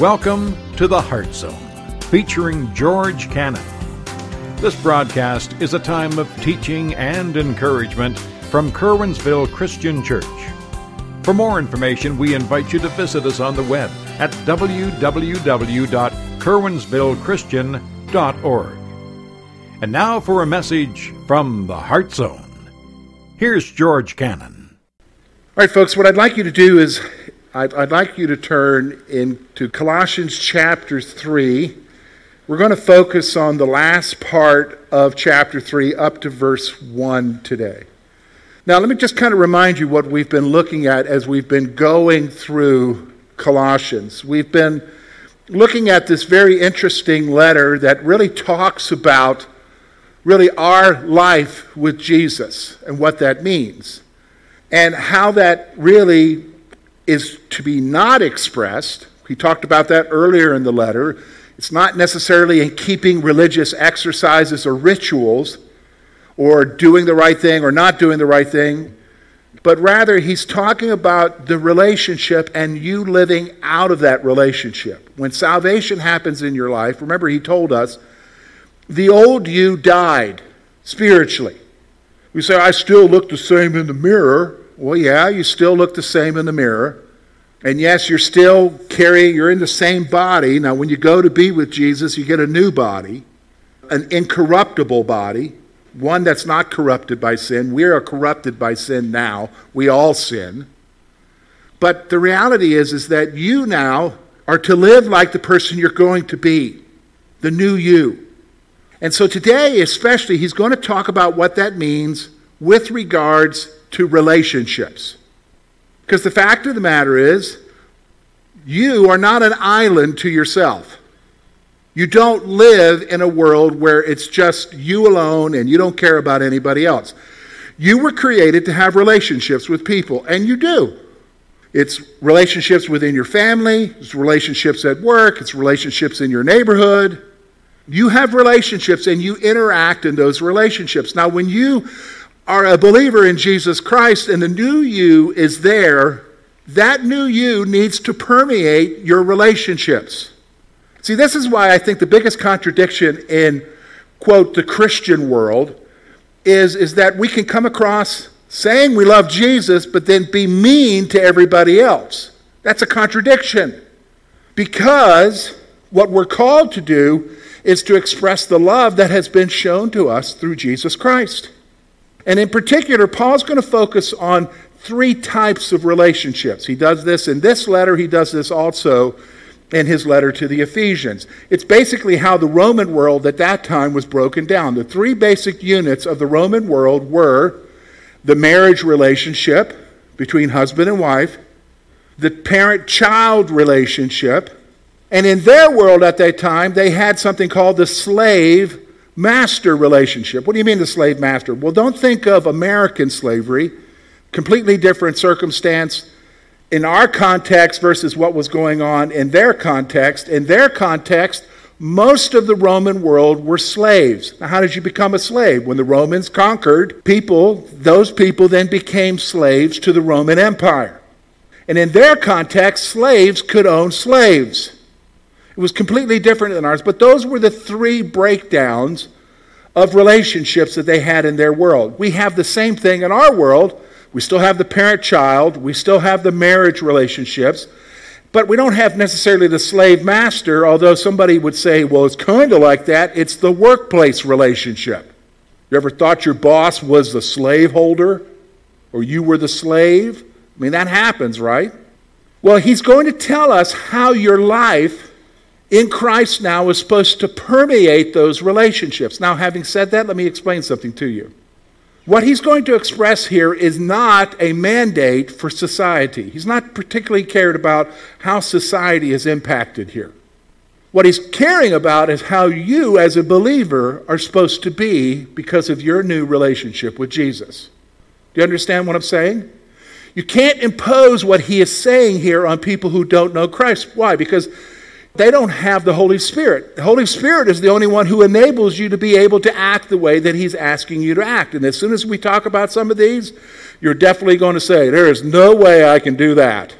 Welcome to the Heart Zone, featuring George Cannon. This broadcast is a time of teaching and encouragement from Curwensville Christian Church. For more information, we invite you to visit us on the web at www.curwensvillechristian.org. And now for a message from the Heart Zone. Here's George Cannon. All right, folks, what I'd like you to do is I'd, I'd like you to turn into Colossians chapter 3. We're going to focus on the last part of chapter 3 up to verse 1 today. Now, let me just kind of remind you what we've been looking at as we've been going through Colossians. We've been looking at this very interesting letter that really talks about really our life with Jesus and what that means and how that really is to be not expressed. He talked about that earlier in the letter. It's not necessarily in keeping religious exercises or rituals or doing the right thing or not doing the right thing, but rather he's talking about the relationship and you living out of that relationship. When salvation happens in your life, remember he told us, the old you died spiritually. We say, I still look the same in the mirror. Well, yeah, you still look the same in the mirror. And yes, you're still carrying, you're in the same body. Now, when you go to be with Jesus, you get a new body, an incorruptible body, one that's not corrupted by sin. We are corrupted by sin now. We all sin. But the reality is, is that you now are to live like the person you're going to be, the new you. And so today, especially, he's going to talk about what that means with regards to relationships. Because the fact of the matter is, you are not an island to yourself. You don't live in a world where it's just you alone and you don't care about anybody else. You were created to have relationships with people, and you do. It's relationships within your family, it's relationships at work, it's relationships in your neighborhood. You have relationships and you interact in those relationships. Now, when you are a believer in Jesus Christ and the new you is there, that new you needs to permeate your relationships. See, this is why I think the biggest contradiction in, quote, the Christian world is, is that we can come across saying we love Jesus, but then be mean to everybody else. That's a contradiction. Because what we're called to do is to express the love that has been shown to us through Jesus Christ. And in particular, Paul's going to focus on three types of relationships. He does this in this letter, he does this also in his letter to the Ephesians. It's basically how the Roman world at that time was broken down. The three basic units of the Roman world were the marriage relationship between husband and wife, the parent child relationship, and in their world at that time, they had something called the slave master relationship. What do you mean the slave master? Well, don't think of American slavery, completely different circumstance in our context versus what was going on in their context. In their context, most of the Roman world were slaves. Now, how did you become a slave? When the Romans conquered people, those people then became slaves to the Roman Empire. And in their context, slaves could own slaves. It was completely different than ours, but those were the three breakdowns of relationships that they had in their world. We have the same thing in our world. We still have the parent child, we still have the marriage relationships, but we don't have necessarily the slave master, although somebody would say, well, it's kind of like that. It's the workplace relationship. You ever thought your boss was the slave holder or you were the slave? I mean, that happens, right? Well, he's going to tell us how your life in Christ now is supposed to permeate those relationships. Now, having said that, let me explain something to you. What he's going to express here is not a mandate for society. He's not particularly cared about how society is impacted here. What he's caring about is how you, as a believer, are supposed to be because of your new relationship with Jesus. Do you understand what I'm saying? You can't impose what he is saying here on people who don't know Christ. Why? Because they don't have the Holy Spirit. The Holy Spirit is the only one who enables you to be able to act the way that He's asking you to act. And as soon as we talk about some of these, you're definitely going to say, There is no way I can do that.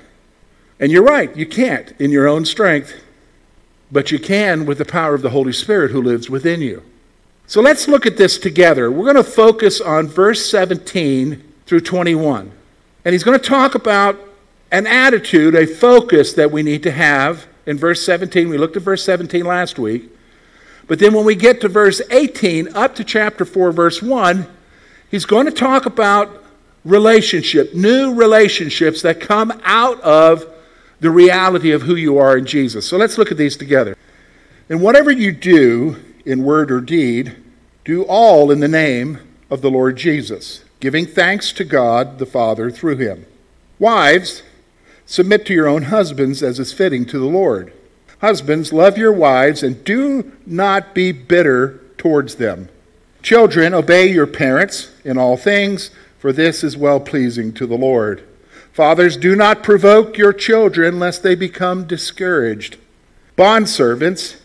And you're right, you can't in your own strength. but you can with the power of the Holy Spirit who lives within you. So let's look at this together. We're going to focus on verse 17 through 21. And he's going to talk about an attitude, a focus that we need to have in verse 17. We looked at verse 17 last week. But then when we get to verse 18, up to chapter 4, verse 1, he's going to talk about relationship, new relationships that come out of the reality of who you are in Jesus. So let's look at these together. And whatever you do in word or deed, do all in the name of the Lord Jesus, giving thanks to God the Father through him. Wives, submit to your own husbands as is fitting to the Lord. Husbands, love your wives and do not be bitter towards them. Children, obey your parents in all things, for this is well pleasing to the Lord. Fathers, do not provoke your children lest they become discouraged. Bondservants,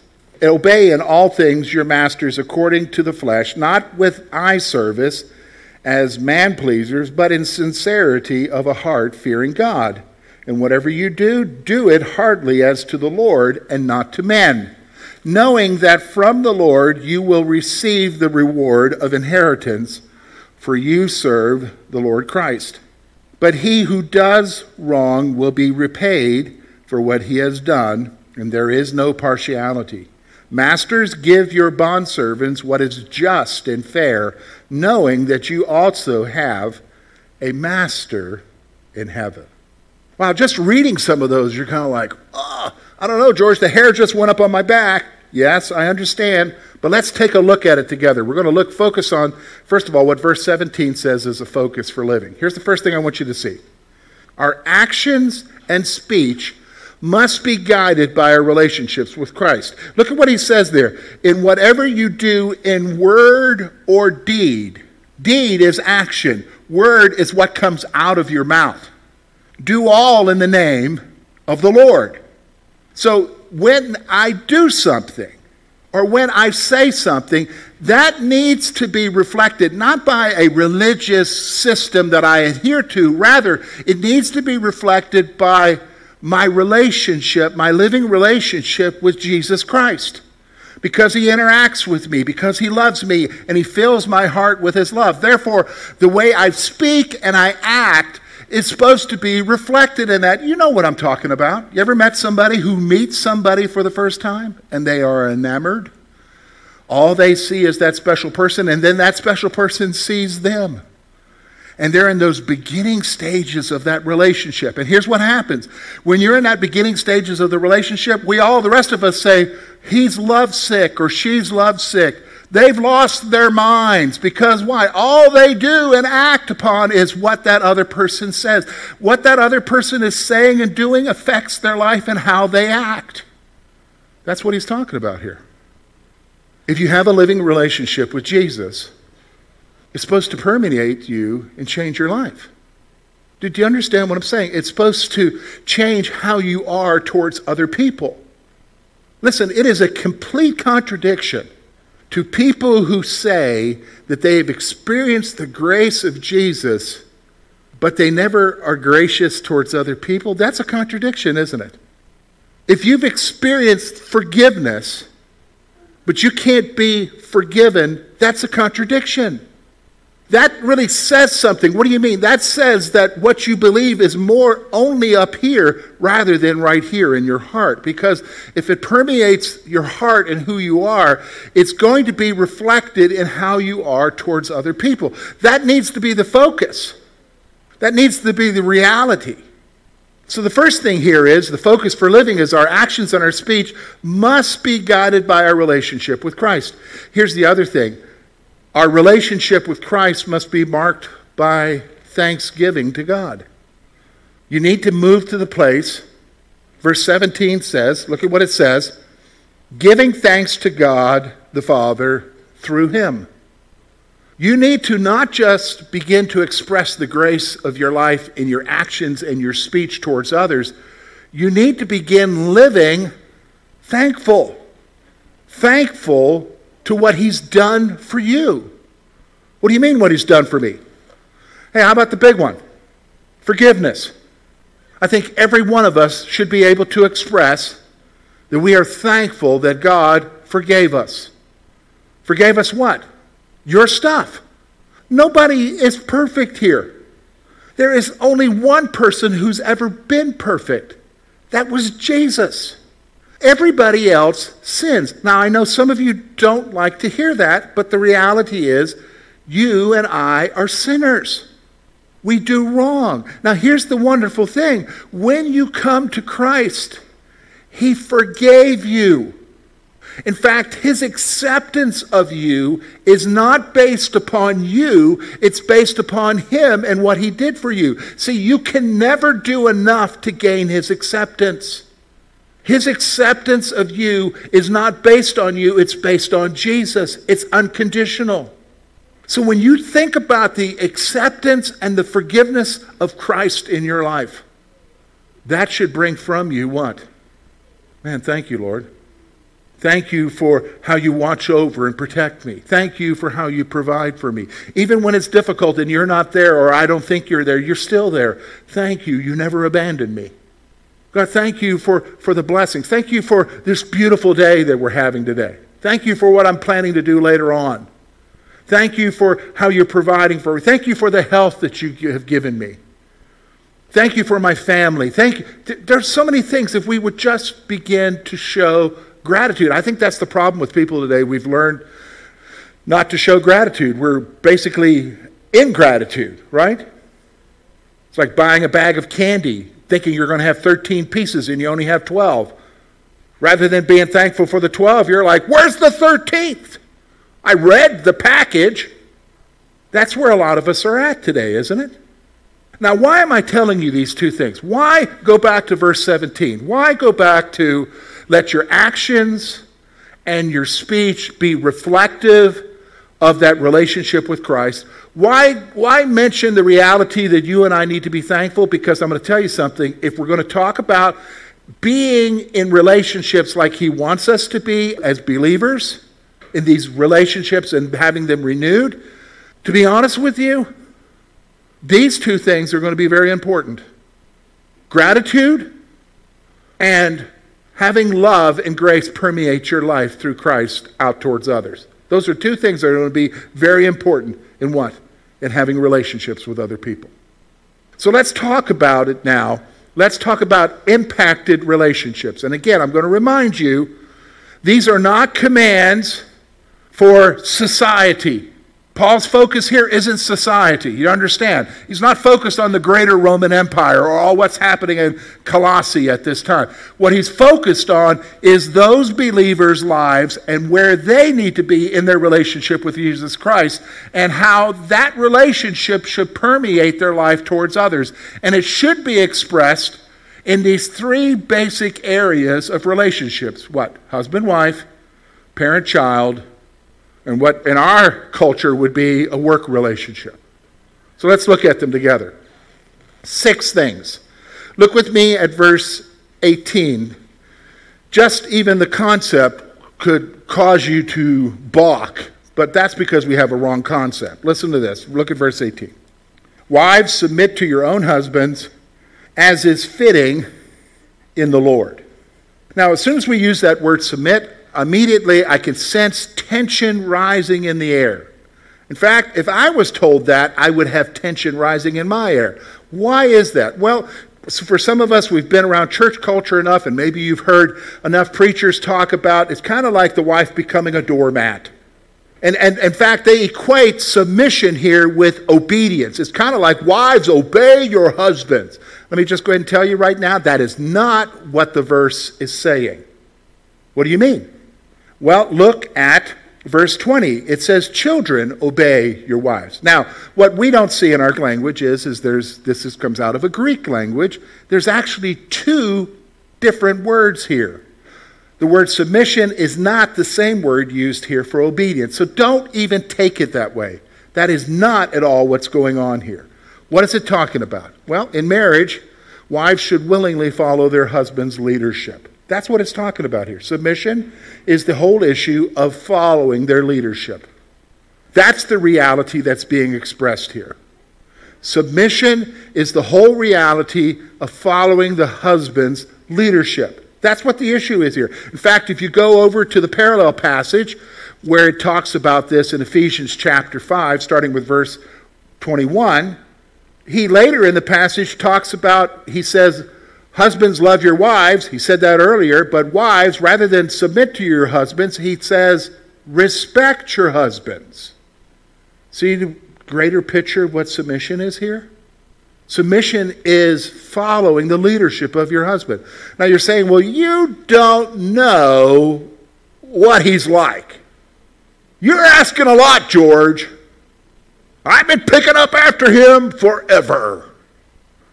obey in all things your masters according to the flesh, not with eye service as man pleasers, but in sincerity of a heart fearing God. And whatever you do, do it heartily as to the Lord and not to men, knowing that from the Lord you will receive the reward of inheritance, for you serve the Lord Christ. But he who does wrong will be repaid for what he has done, and there is no partiality. Masters, give your bondservants what is just and fair, knowing that you also have a master in heaven. Wow, just reading some of those, you're kind of like, oh, I don't know, George, the hair just went up on my back. Yes, I understand. But let's take a look at it together. We're going to look focus on first of all what verse 17 says is a focus for living. Here's the first thing I want you to see. Our actions and speech must be guided by our relationships with Christ. Look at what he says there. In whatever you do in word or deed. Deed is action. Word is what comes out of your mouth. Do all in the name of the Lord. So when I do something or when I say something, that needs to be reflected not by a religious system that I adhere to. Rather, it needs to be reflected by my relationship, my living relationship with Jesus Christ. Because he interacts with me, because he loves me, and he fills my heart with his love. Therefore, the way I speak and I act is supposed to be reflected in that. You know what I'm talking about. You ever met somebody who meets somebody for the first time and they are enamored? All they see is that special person, and then that special person sees them. And they're in those beginning stages of that relationship. And here's what happens when you're in that beginning stages of the relationship, we all, the rest of us, say, he's lovesick or she's lovesick. They've lost their minds because why? All they do and act upon is what that other person says. What that other person is saying and doing affects their life and how they act. That's what he's talking about here. If you have a living relationship with Jesus, it's supposed to permeate you and change your life. Do you understand what I'm saying? It's supposed to change how you are towards other people. Listen, it is a complete contradiction to people who say that they have experienced the grace of Jesus, but they never are gracious towards other people. That's a contradiction, isn't it? If you've experienced forgiveness, but you can't be forgiven, that's a contradiction. That really says something. What do you mean? That says that what you believe is more only up here rather than right here in your heart. Because if it permeates your heart and who you are, it's going to be reflected in how you are towards other people. That needs to be the focus, that needs to be the reality. So, the first thing here is the focus for living is our actions and our speech must be guided by our relationship with Christ. Here's the other thing our relationship with Christ must be marked by thanksgiving to God. You need to move to the place, verse 17 says, look at what it says, giving thanks to God the Father through Him. You need to not just begin to express the grace of your life in your actions and your speech towards others, you need to begin living thankful. Thankful to what he's done for you. What do you mean, what he's done for me? Hey, how about the big one? Forgiveness. I think every one of us should be able to express that we are thankful that God forgave us. Forgave us what? Your stuff. Nobody is perfect here. There is only one person who's ever been perfect. That was Jesus. Everybody else sins. Now, I know some of you don't like to hear that, but the reality is you and I are sinners. We do wrong. Now, here's the wonderful thing when you come to Christ, He forgave you. In fact, his acceptance of you is not based upon you, it's based upon him and what he did for you. See, you can never do enough to gain his acceptance. His acceptance of you is not based on you, it's based on Jesus. It's unconditional. So when you think about the acceptance and the forgiveness of Christ in your life, that should bring from you what? Man, thank you, Lord. Thank you for how you watch over and protect me. Thank you for how you provide for me. Even when it's difficult and you're not there or I don't think you're there, you're still there. Thank you. You never abandoned me. God, thank you for, for the blessings. Thank you for this beautiful day that we're having today. Thank you for what I'm planning to do later on. Thank you for how you're providing for me. Thank you for the health that you have given me. Thank you for my family. Thank you. There's so many things if we would just begin to show gratitude. I think that's the problem with people today. We've learned not to show gratitude. We're basically ingratitude, right? It's like buying a bag of candy thinking you're going to have 13 pieces and you only have 12. Rather than being thankful for the 12, you're like, where's the 13th? I read the package. That's where a lot of us are at today, isn't it? Now, why am I telling you these two things? Why go back to verse 17? Why go back to let your actions and your speech be reflective of that relationship with Christ. Why, why mention the reality that you and I need to be thankful? Because I'm going to tell you something. If we're going to talk about being in relationships like He wants us to be as believers, in these relationships and having them renewed, to be honest with you, these two things are going to be very important gratitude and having love and grace permeate your life through Christ out towards others. Those are two things that are going to be very important in what? In having relationships with other people. So let's talk about it now. Let's talk about impacted relationships. And again, I'm going to remind you these are not commands for society. Paul's focus here isn't society. You understand? He's not focused on the greater Roman Empire or all what's happening in Colossae at this time. What he's focused on is those believers' lives and where they need to be in their relationship with Jesus Christ and how that relationship should permeate their life towards others. And it should be expressed in these three basic areas of relationships what? Husband, wife, parent, child, and what in our culture would be a work relationship. So let's look at them together. Six things. Look with me at verse 18. Just even the concept could cause you to balk, but that's because we have a wrong concept. Listen to this. Look at verse 18. Wives, submit to your own husbands as is fitting in the Lord. Now, as soon as we use that word submit, immediately I can sense tension rising in the air. In fact, if I was told that, I would have tension rising in my air. Why is that? Well, for some of us, we've been around church culture enough, and maybe you've heard enough preachers talk about it's kind of like the wife becoming a doormat. And, and in fact, they equate submission here with obedience. It's kind of like wives, obey your husbands. Let me just go ahead and tell you right now that is not what the verse is saying. What do you mean? Well, look at verse 20. It says, Children, obey your wives. Now, what we don't see in our language is, is there's, this is, comes out of a Greek language. There's actually two different words here. The word submission is not the same word used here for obedience. So don't even take it that way. That is not at all what's going on here. What is it talking about? Well, in marriage, wives should willingly follow their husband's leadership. That's what it's talking about here. Submission is the whole issue of following their leadership. That's the reality that's being expressed here. Submission is the whole reality of following the husband's leadership. That's what the issue is here. In fact, if you go over to the parallel passage where it talks about this in Ephesians chapter 5, starting with verse 21, he later in the passage talks about, he says, Husbands, love your wives. He said that earlier, but wives, rather than submit to your husbands, he says, respect your husbands. See the greater picture of what submission is here? Submission is following the leadership of your husband. Now you're saying, well, you don't know what he's like. You're asking a lot, George. I've been picking up after him forever.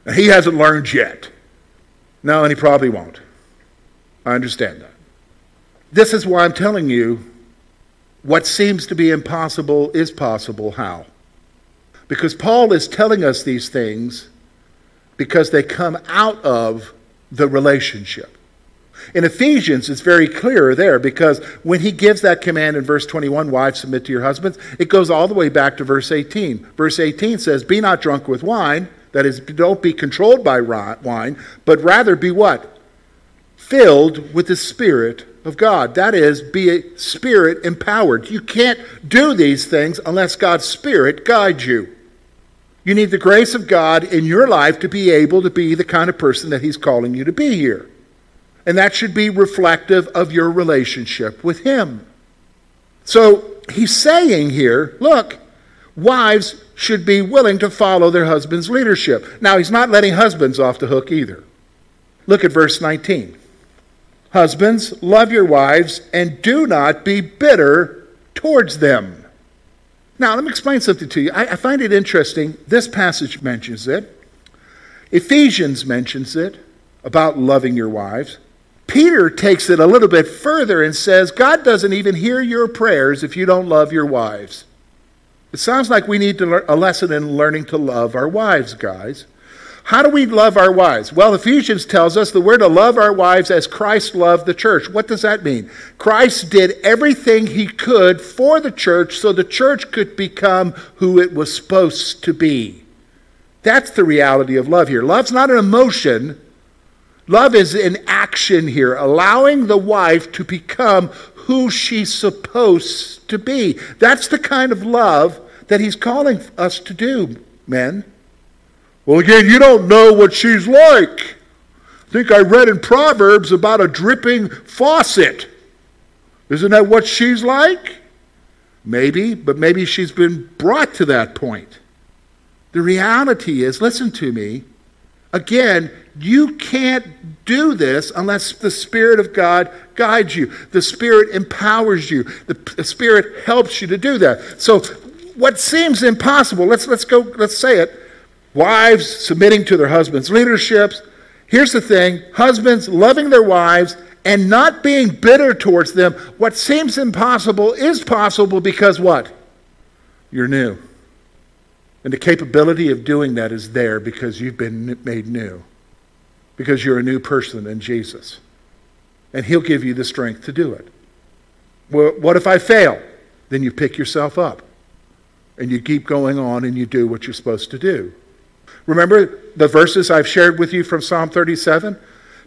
And he hasn't learned yet. No, and he probably won't. I understand that. This is why I'm telling you what seems to be impossible is possible. How? Because Paul is telling us these things because they come out of the relationship. In Ephesians, it's very clear there because when he gives that command in verse 21, wives, submit to your husbands, it goes all the way back to verse 18. Verse 18 says, Be not drunk with wine, that is, don't be controlled by wine, but rather be what? Filled with the Spirit of God. That is, be Spirit empowered. You can't do these things unless God's Spirit guides you. You need the grace of God in your life to be able to be the kind of person that He's calling you to be here. And that should be reflective of your relationship with Him. So he's saying here look, wives should be willing to follow their husband's leadership. Now, he's not letting husbands off the hook either. Look at verse 19. Husbands, love your wives and do not be bitter towards them. Now, let me explain something to you. I, I find it interesting. This passage mentions it, Ephesians mentions it about loving your wives. Peter takes it a little bit further and says, God doesn't even hear your prayers if you don't love your wives. It sounds like we need to learn a lesson in learning to love our wives, guys. How do we love our wives? Well, Ephesians tells us that we're to love our wives as Christ loved the church. What does that mean? Christ did everything he could for the church so the church could become who it was supposed to be. That's the reality of love here. Love's not an emotion. Love is an action here, allowing the wife to become who she's supposed to be. That's the kind of love that he's calling us to do, men. Well, again, you don't know what she's like. I think I read in Proverbs about a dripping faucet. Isn't that what she's like? Maybe, but maybe she's been brought to that point. The reality is, listen to me, again, you can't do this unless the Spirit of God guides you. The Spirit empowers you. The, Spirit helps you to do that. So, what seems impossible, let's, let's go, let's say it. Wives submitting to their husbands' leaderships. Here's the thing husbands loving their wives and not being bitter towards them. What seems impossible is possible because what? You're new. And the capability of doing that is there because you've been made new because you're a new person in Jesus. And He'll give you the strength to do it. Well, what if I fail? Then you pick yourself up and you keep going on and you do what you're supposed to do. Remember the verses I've shared with you from Psalm 37?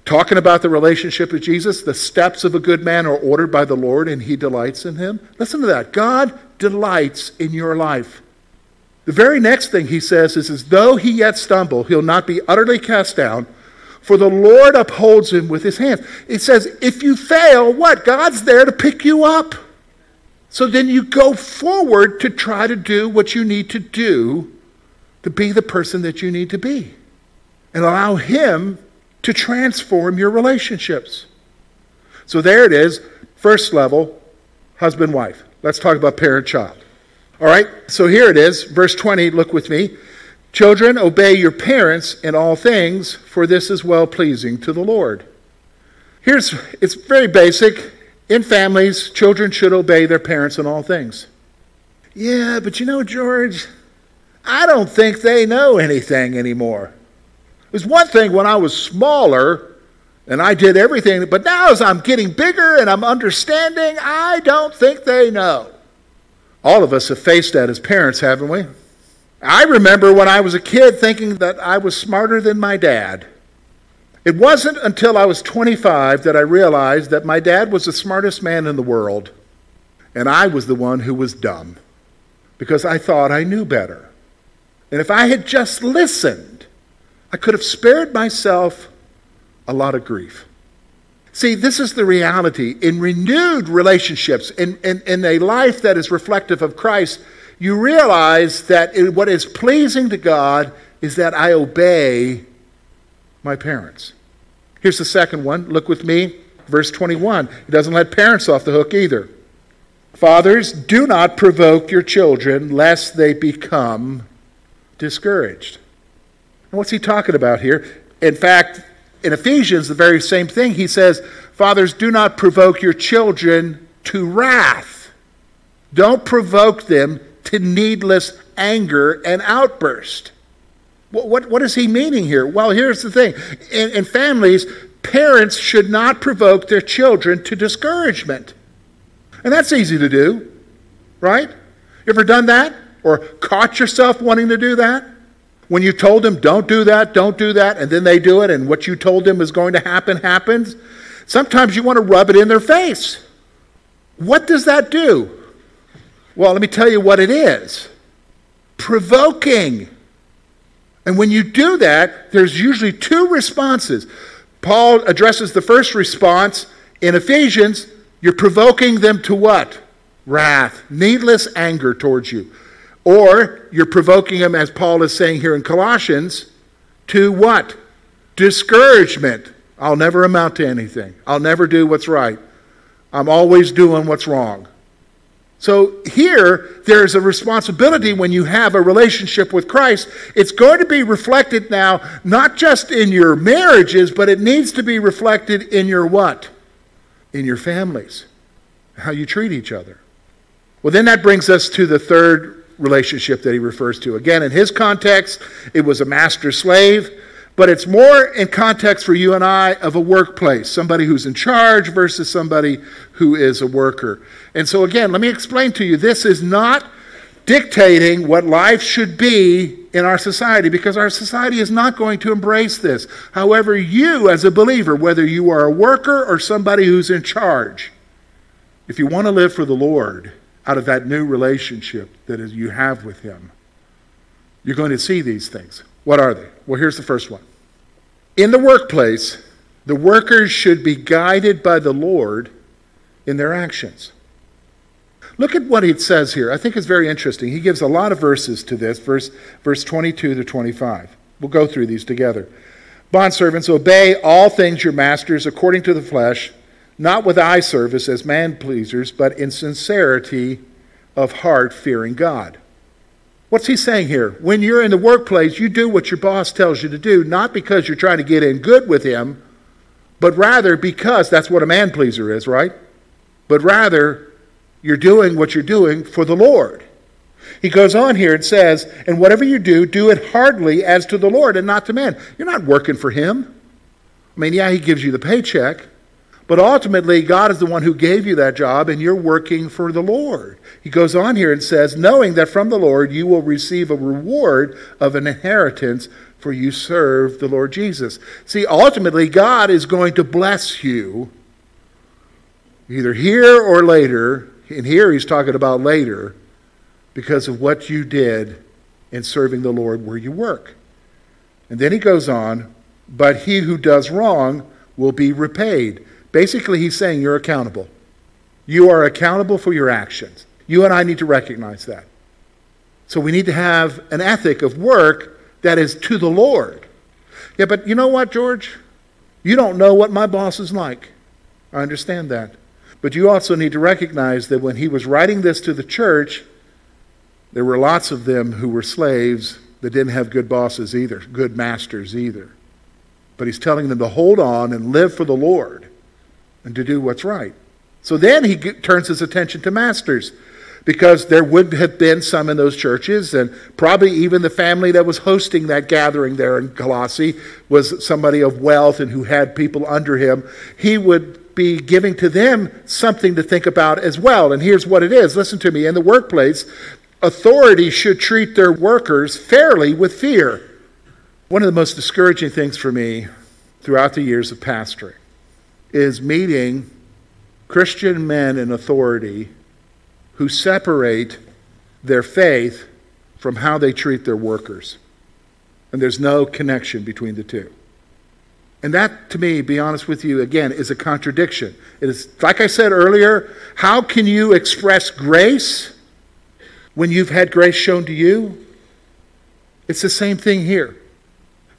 Talking about the relationship with Jesus, the steps of a good man are ordered by the Lord and he delights in him. Listen to that. God delights in your life. The very next thing he says is, as though he yet stumble, he'll not be utterly cast down, for the Lord upholds him with his hand. It says, if you fail, what? God's there to pick you up. So then you go forward to try to do what you need to do to be the person that you need to be and allow him to transform your relationships. So there it is, first level, husband wife. Let's talk about parent child. All right, so here it is, verse 20, look with me. Children, obey your parents in all things, for this is well pleasing to the Lord. Here's it's very basic. In families, children should obey their parents in all things. Yeah, but you know, George, I don't think they know anything anymore. It was one thing when I was smaller and I did everything, but now as I'm getting bigger and I'm understanding, I don't think they know. All of us have faced that as parents, haven't we? I remember when I was a kid thinking that I was smarter than my dad. It wasn't until I was 25 that I realized that my dad was the smartest man in the world, and I was the one who was dumb because I thought I knew better. And if I had just listened, I could have spared myself a lot of grief. See, this is the reality. In renewed relationships, in, in, in a life that is reflective of Christ, you realize that it, what is pleasing to God is that I obey my parents. Here's the second one. Look with me, verse 21. He doesn't let parents off the hook either. Fathers, do not provoke your children lest they become discouraged. And what's he talking about here? In fact, in Ephesians, the very same thing. He says, Fathers, do not provoke your children to wrath. Don't provoke them to needless anger and outburst. What, what, what is he meaning here? Well, here's the thing in, in families, parents should not provoke their children to discouragement. And that's easy to do, right? You ever done that? Or caught yourself wanting to do that? When you told them, don't do that, don't do that, and then they do it, and what you told them is going to happen happens. Sometimes you want to rub it in their face. What does that do? Well, let me tell you what it is provoking. And when you do that, there's usually two responses. Paul addresses the first response in Ephesians you're provoking them to what? Wrath, needless anger towards you. Or you're provoking them, as Paul is saying here in Colossians, to what? Discouragement. I'll never amount to anything. I'll never do what's right. I'm always doing what's wrong. So here, there's a responsibility when you have a relationship with Christ. It's going to be reflected now, not just in your marriages, but it needs to be reflected in your what? In your families. How you treat each other. Well, then that brings us to the third relationship that he refers to. Again, in his context, it was a master slave, but it's more in context for you and I of a workplace, somebody who's in charge versus somebody who is a worker. And so, again, let me explain to you this is not dictating what life should be in our society because our society is not going to embrace this. However, you as a believer, whether you are a worker or somebody who's in charge, if you want to live for the Lord, out of that new relationship that you have with Him. You're going to see these things. What are they? Well, here's the first one. In the workplace, the workers should be guided by the Lord in their actions. Look at what it says here. I think it's very interesting. He gives a lot of verses to this, verse, verse 22 to 25. We'll go through these together. Bondservants, obey all things your masters according to the flesh not with eye service as man pleasers, but in sincerity of heart, fearing God. What's he saying here? When you're in the workplace, you do what your boss tells you to do, not because you're trying to get in good with him, but rather because that's what a man pleaser is, right? But rather, you're doing what you're doing for the Lord. He goes on here and says, And whatever you do, do it heartily as to the Lord and not to men. You're not working for him. I mean, yeah, he gives you the paycheck, but ultimately, God is the one who gave you that job, and you're working for the Lord. He goes on here and says, knowing that from the Lord you will receive a reward of an inheritance, for you serve the Lord Jesus. See, ultimately, God is going to bless you either here or later. And here he's talking about later because of what you did in serving the Lord where you work. And then he goes on, but he who does wrong will be repaid. Basically, he's saying you're accountable. You are accountable for your actions. You and I need to recognize that. So we need to have an ethic of work that is to the Lord. Yeah, but you know what, George? You don't know what my boss is like. I understand that. But you also need to recognize that when he was writing this to the church, there were lots of them who were slaves that didn't have good bosses either, good masters either. But he's telling them to hold on and live for the Lord and to do what's right. So then he turns his attention to masters because there would have been some in those churches, and probably even the family that was hosting that gathering there in Colossae was somebody of wealth and who had people under him. He would be giving to them something to think about as well. And here's what it is listen to me in the workplace, authority should treat their workers fairly with fear. One of the most discouraging things for me throughout the years of pastoring is meeting Christian men in authority who separate their faith from how they treat their workers. And there's no connection between the two. And that, to me, be honest with you, again, is a contradiction. It is, like I said earlier, how can you express grace when you've had grace shown to you? It's the same thing here.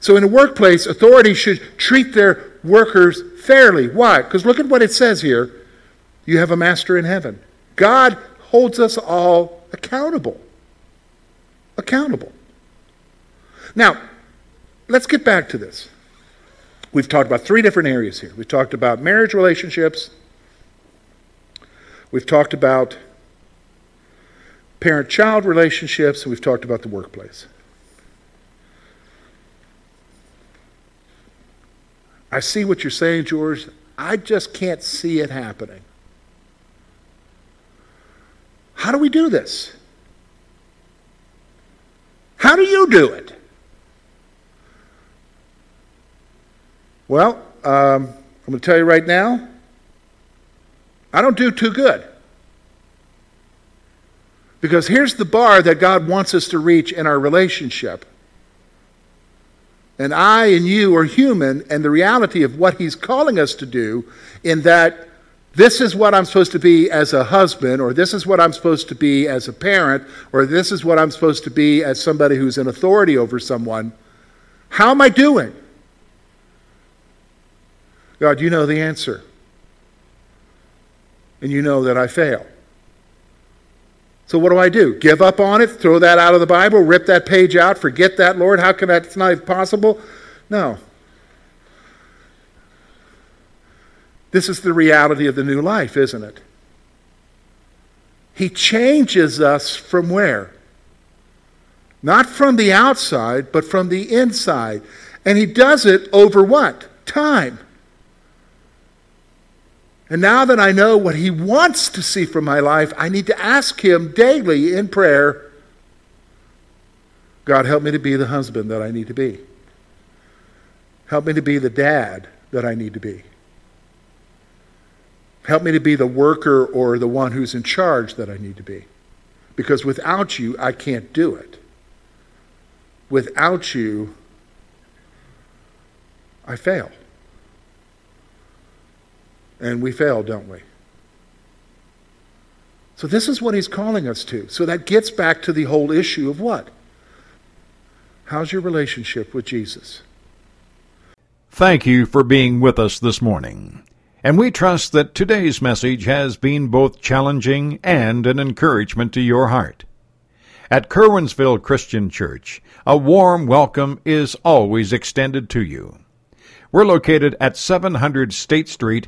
So, in a workplace, authority should treat their workers fairly. Why? Because look at what it says here you have a master in heaven. God holds us all accountable. Accountable. Now, let's get back to this. We've talked about three different areas here. We've talked about marriage relationships, we've talked about parent child relationships, and we've talked about the workplace. I see what you're saying, George. I just can't see it happening. How do we do this? How do you do it? Well, um, I'm going to tell you right now, I don't do too good. Because here's the bar that God wants us to reach in our relationship. And I and you are human, and the reality of what He's calling us to do, in that this is what I'm supposed to be as a husband, or this is what I'm supposed to be as a parent, or this is what I'm supposed to be as somebody who's in authority over someone. How am I doing? God, you know the answer. And you know that I fail. So what do I do? Give up on it? Throw that out of the Bible? Rip that page out? Forget that, Lord? How can that? It's not possible? No. This is the reality of the new life, isn't it? He changes us from where? Not from the outside, but from the inside. And he does it over what? Time. And now that I know what He wants to see from my life, I need to ask Him daily in prayer God, help me to be the husband that I need to be. Help me to be the dad that I need to be. Help me to be the worker or the one who's in charge that I need to be. Because without you, I can't do it. Without you, I fail. And we fail, don't we? So, this is what he's calling us to. So, that gets back to the whole issue of what? How's your relationship with Jesus? Thank you for being with us this morning. And we trust that today's message has been both challenging and an encouragement to your heart. At Curwensville Christian Church, a warm welcome is always extended to you. We're located at 700 State Street